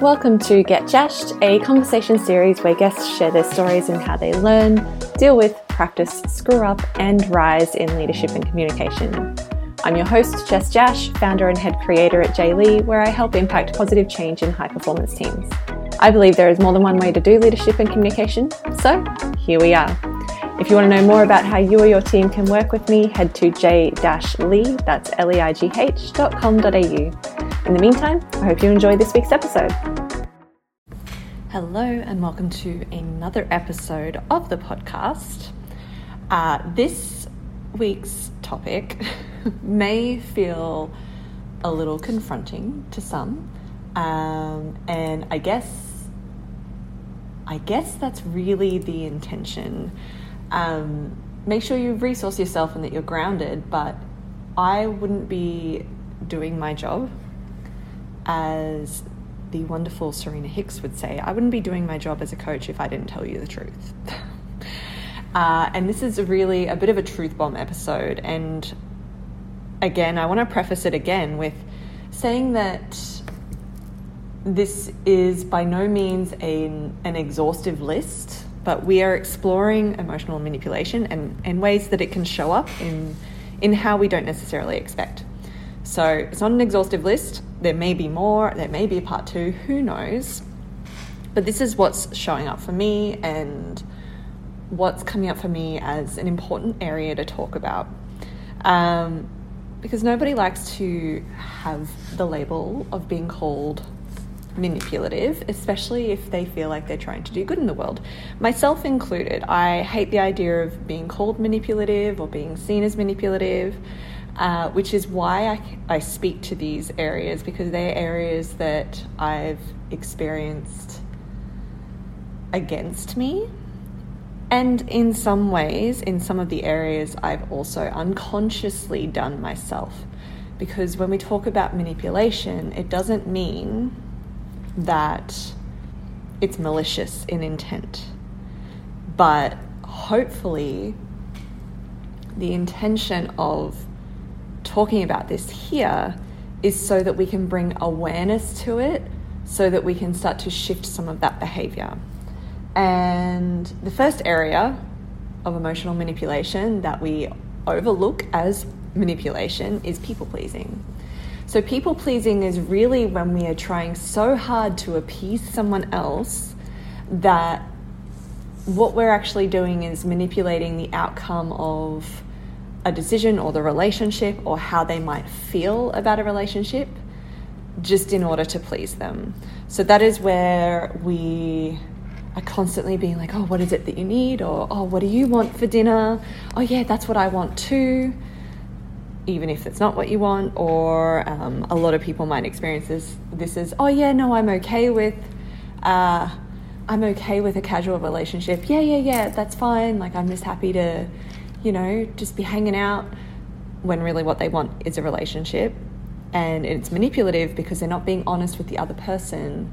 Welcome to Get Jashed, a conversation series where guests share their stories and how they learn, deal with, practice, screw up, and rise in leadership and communication. I'm your host, Jess Jash, founder and head creator at JLeigh, where I help impact positive change in high performance teams. I believe there is more than one way to do leadership and communication, so here we are. If you want to know more about how you or your team can work with me, head to j-leigh, that's L-E-I-G-H, dot com.au. In the meantime, I hope you enjoy this week's episode. Hello, and welcome to another episode of the podcast. Uh, this week's topic may feel a little confronting to some, um, and I guess I guess that's really the intention um, make sure you resource yourself and that you're grounded. But I wouldn't be doing my job as the wonderful Serena Hicks would say, I wouldn't be doing my job as a coach if I didn't tell you the truth. uh, and this is really a bit of a truth bomb episode. And again, I want to preface it again with saying that this is by no means a, an exhaustive list but we are exploring emotional manipulation and, and ways that it can show up in, in how we don't necessarily expect. So it's not an exhaustive list. There may be more, there may be a part two, who knows? But this is what's showing up for me and what's coming up for me as an important area to talk about. Um, because nobody likes to have the label of being called manipulative, especially if they feel like they're trying to do good in the world. Myself included, I hate the idea of being called manipulative or being seen as manipulative. Uh, which is why I, I speak to these areas because they're areas that I've experienced against me. And in some ways, in some of the areas, I've also unconsciously done myself. Because when we talk about manipulation, it doesn't mean that it's malicious in intent. But hopefully, the intention of talking about this here is so that we can bring awareness to it so that we can start to shift some of that behavior. And the first area of emotional manipulation that we overlook as manipulation is people pleasing. So, people pleasing is really when we are trying so hard to appease someone else that what we're actually doing is manipulating the outcome of a decision or the relationship or how they might feel about a relationship just in order to please them. So, that is where we are constantly being like, oh, what is it that you need? Or, oh, what do you want for dinner? Oh, yeah, that's what I want too even if it's not what you want, or um, a lot of people might experience this. This is, oh yeah, no, I'm okay with, uh, I'm okay with a casual relationship. Yeah, yeah, yeah, that's fine. Like I'm just happy to, you know, just be hanging out. When really what they want is a relationship, and it's manipulative because they're not being honest with the other person,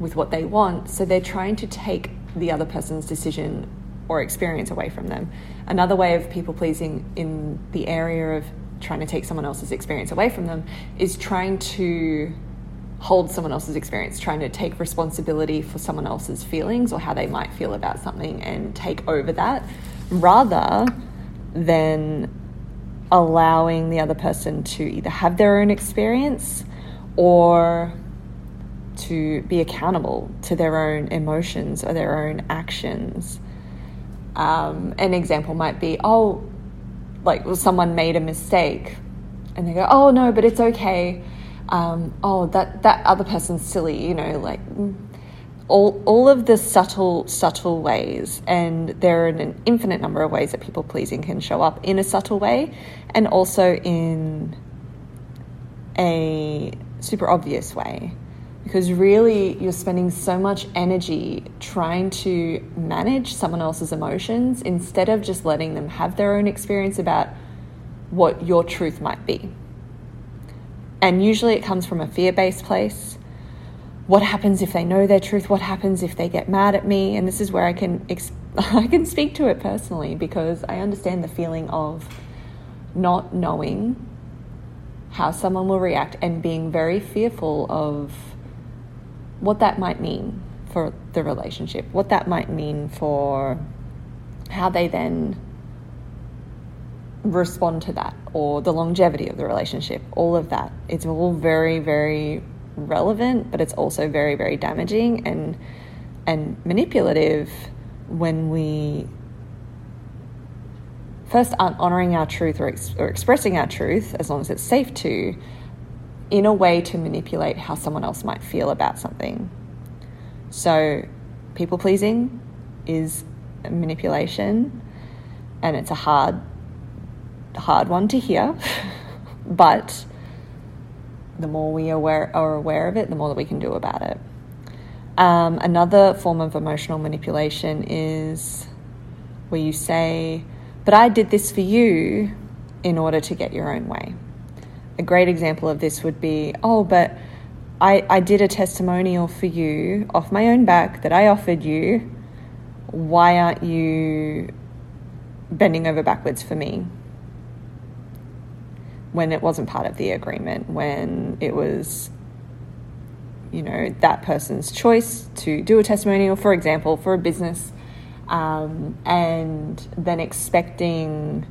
with what they want. So they're trying to take the other person's decision or experience away from them. Another way of people pleasing in the area of trying to take someone else's experience away from them is trying to hold someone else's experience, trying to take responsibility for someone else's feelings or how they might feel about something and take over that rather than allowing the other person to either have their own experience or to be accountable to their own emotions or their own actions. Um, an example might be, oh, like well, someone made a mistake and they go, oh no, but it's okay. Um, oh, that, that other person's silly, you know, like all, all of the subtle, subtle ways. And there are an infinite number of ways that people pleasing can show up in a subtle way and also in a super obvious way because really you're spending so much energy trying to manage someone else's emotions instead of just letting them have their own experience about what your truth might be. And usually it comes from a fear based place. What happens if they know their truth? What happens if they get mad at me? And this is where I can I can speak to it personally because I understand the feeling of not knowing how someone will react and being very fearful of what that might mean for the relationship, what that might mean for how they then respond to that or the longevity of the relationship, all of that. It's all very, very relevant, but it's also very, very damaging and and manipulative when we first aren't honoring our truth or, ex- or expressing our truth as long as it's safe to in a way to manipulate how someone else might feel about something. So, people pleasing is manipulation, and it's a hard, hard one to hear. but the more we aware, are aware of it, the more that we can do about it. Um, another form of emotional manipulation is where you say, But I did this for you in order to get your own way. A great example of this would be, Oh, but I, I did a testimonial for you off my own back that I offered you. Why aren't you bending over backwards for me? When it wasn't part of the agreement, when it was you know, that person's choice to do a testimonial, for example, for a business, um, and then expecting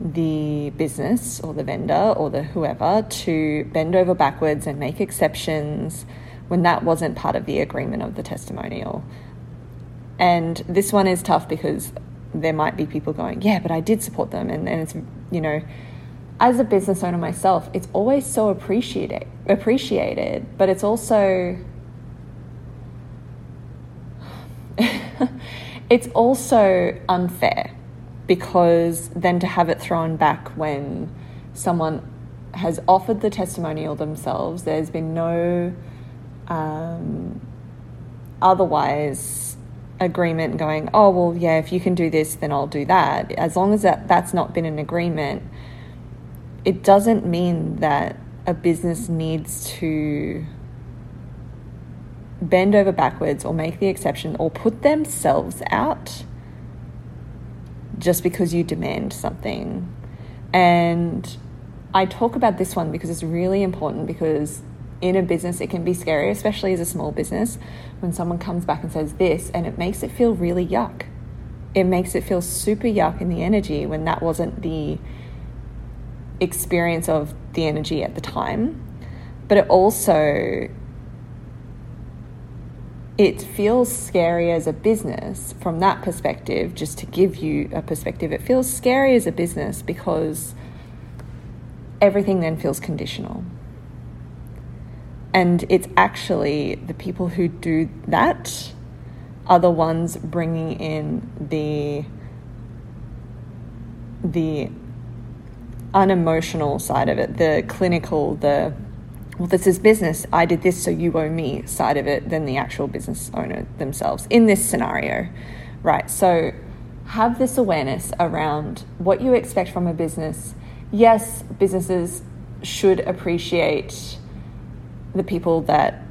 the business or the vendor or the whoever to bend over backwards and make exceptions when that wasn't part of the agreement of the testimonial. And this one is tough because there might be people going, yeah, but I did support them. And, and it's, you know, as a business owner myself, it's always so appreciated, appreciated, but it's also it's also unfair because then to have it thrown back when someone has offered the testimonial themselves, there's been no um, otherwise agreement going, oh, well, yeah, if you can do this, then I'll do that. As long as that, that's not been an agreement, it doesn't mean that a business needs to bend over backwards or make the exception or put themselves out just because you demand something. And I talk about this one because it's really important because in a business it can be scary, especially as a small business, when someone comes back and says this and it makes it feel really yuck. It makes it feel super yuck in the energy when that wasn't the experience of the energy at the time, but it also it feels scary as a business from that perspective just to give you a perspective it feels scary as a business because everything then feels conditional. And it's actually the people who do that are the ones bringing in the the unemotional side of it, the clinical, the well, this is business, I did this, so you owe me side of it, than the actual business owner themselves in this scenario, right? So have this awareness around what you expect from a business. Yes, businesses should appreciate the people that,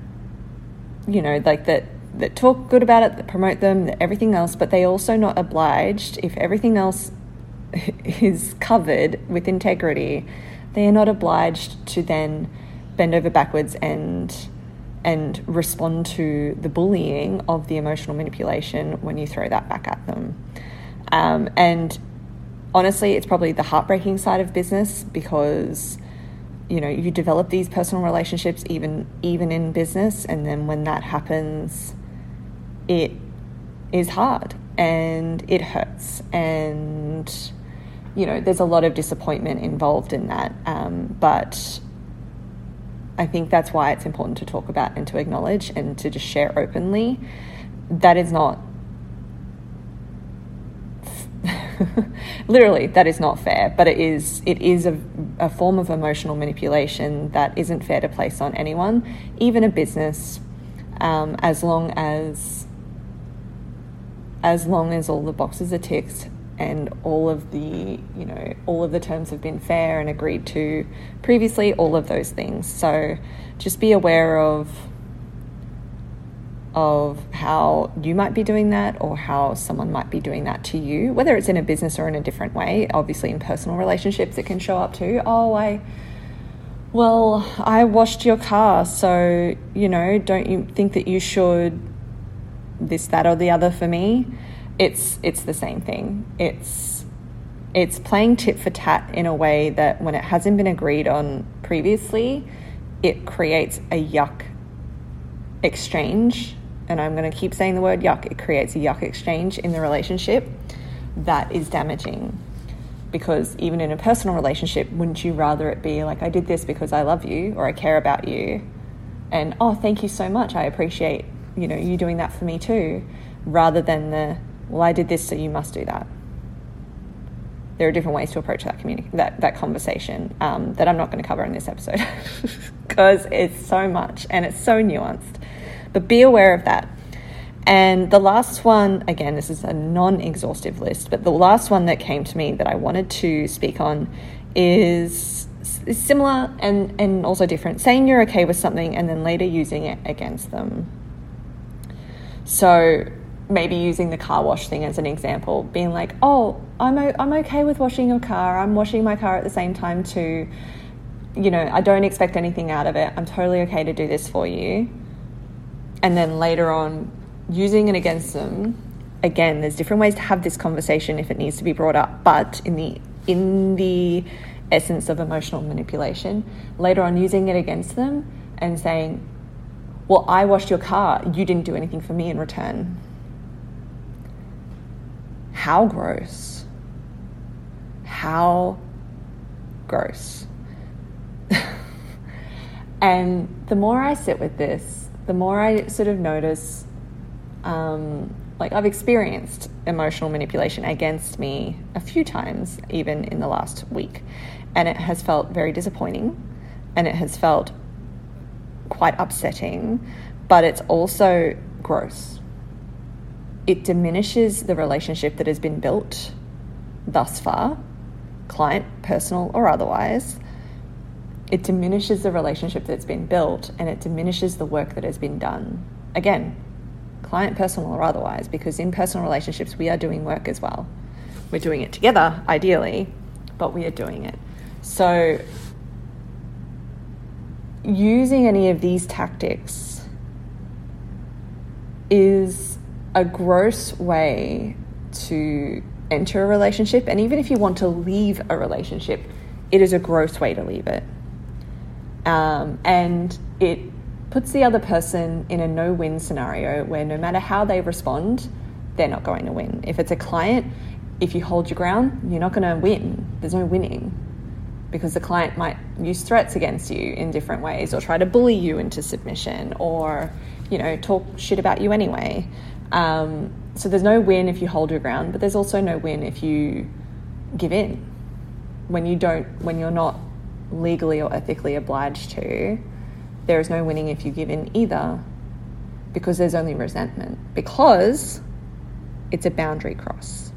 you know, like that that talk good about it, that promote them, that everything else, but they also not obliged if everything else is covered with integrity, they are not obliged to then bend over backwards and and respond to the bullying of the emotional manipulation when you throw that back at them. Um, and honestly, it's probably the heartbreaking side of business because you know you develop these personal relationships even even in business, and then when that happens, it is hard and it hurts and you know, there's a lot of disappointment involved in that. Um, but I think that's why it's important to talk about and to acknowledge and to just share openly. That is not literally that is not fair but it is it is a, a form of emotional manipulation that isn't fair to place on anyone even a business um, as long as as long as all the boxes are ticked and all of the you know all of the terms have been fair and agreed to previously all of those things so just be aware of of how you might be doing that or how someone might be doing that to you whether it's in a business or in a different way obviously in personal relationships it can show up too oh i well, I washed your car, so, you know, don't you think that you should this, that, or the other for me? It's, it's the same thing. It's, it's playing tit for tat in a way that when it hasn't been agreed on previously, it creates a yuck exchange. And I'm going to keep saying the word yuck. It creates a yuck exchange in the relationship that is damaging because even in a personal relationship, wouldn't you rather it be like, I did this because I love you or I care about you? And oh, thank you so much. I appreciate, you know, you doing that for me too, rather than the, well, I did this, so you must do that. There are different ways to approach that communi- that, that conversation um, that I'm not going to cover in this episode because it's so much and it's so nuanced. But be aware of that and the last one, again, this is a non exhaustive list, but the last one that came to me that I wanted to speak on is, is similar and, and also different. Saying you're okay with something and then later using it against them. So maybe using the car wash thing as an example, being like, oh, I'm, o- I'm okay with washing your car. I'm washing my car at the same time too. You know, I don't expect anything out of it. I'm totally okay to do this for you. And then later on, using it against them again there's different ways to have this conversation if it needs to be brought up but in the in the essence of emotional manipulation later on using it against them and saying well i washed your car you didn't do anything for me in return how gross? How gross? And the more i sit with this the more i sort of notice um, like I've experienced emotional manipulation against me a few times, even in the last week, and it has felt very disappointing, and it has felt quite upsetting, but it's also gross. It diminishes the relationship that has been built thus far, client, personal, or otherwise. It diminishes the relationship that's been built and it diminishes the work that has been done. Again, client, personal, or otherwise, because in personal relationships, we are doing work as well. We're doing it together, ideally, but we are doing it. So, using any of these tactics is a gross way to enter a relationship. And even if you want to leave a relationship, it is a gross way to leave it. Um, and it puts the other person in a no win scenario where no matter how they respond, they're not going to win. If it's a client, if you hold your ground, you're not going to win. There's no winning because the client might use threats against you in different ways or try to bully you into submission or, you know, talk shit about you anyway. Um, so there's no win if you hold your ground, but there's also no win if you give in. When you don't, when you're not legally or ethically obliged to, there is no winning if you give in either because there's only resentment because it's a boundary cross.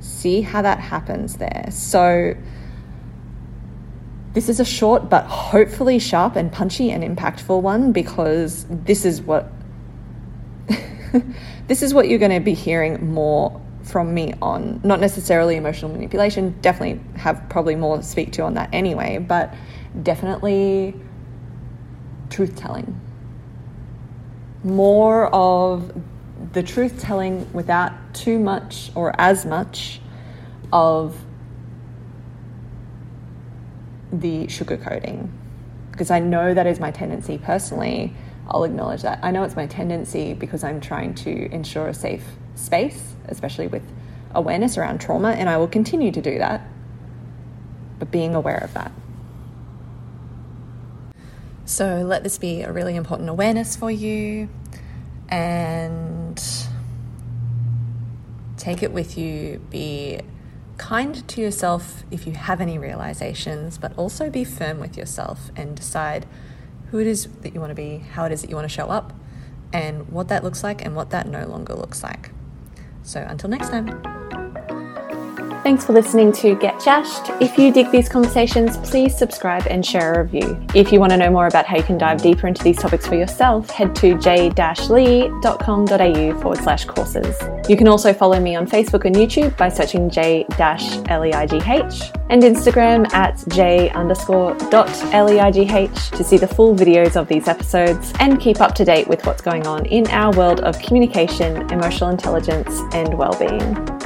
See how that happens there. So, this is a short but hopefully sharp and punchy and impactful one because this is what this is what you're going to be hearing more from me on not necessarily emotional manipulation definitely have probably more to speak to on that anyway but definitely truth telling. More of the truth telling without too much or as much of the sugarcoating. Because I know that is my tendency personally. I'll acknowledge that. I know it's my tendency because I'm trying to ensure a safe space, especially with awareness around trauma, and I will continue to do that. But being aware of that. So let this be a really important awareness for you and take it with you. Be kind to yourself if you have any realizations, but also be firm with yourself and decide who it is that you want to be, how it is that you want to show up, and what that looks like and what that no longer looks like. So until next time. Thanks for listening to Get Jashed. If you dig these conversations, please subscribe and share a review. If you want to know more about how you can dive deeper into these topics for yourself, head to j-leigh.com.au forward slash courses. You can also follow me on Facebook and YouTube by searching j-leigh and Instagram at j underscore to see the full videos of these episodes and keep up to date with what's going on in our world of communication, emotional intelligence, and well-being.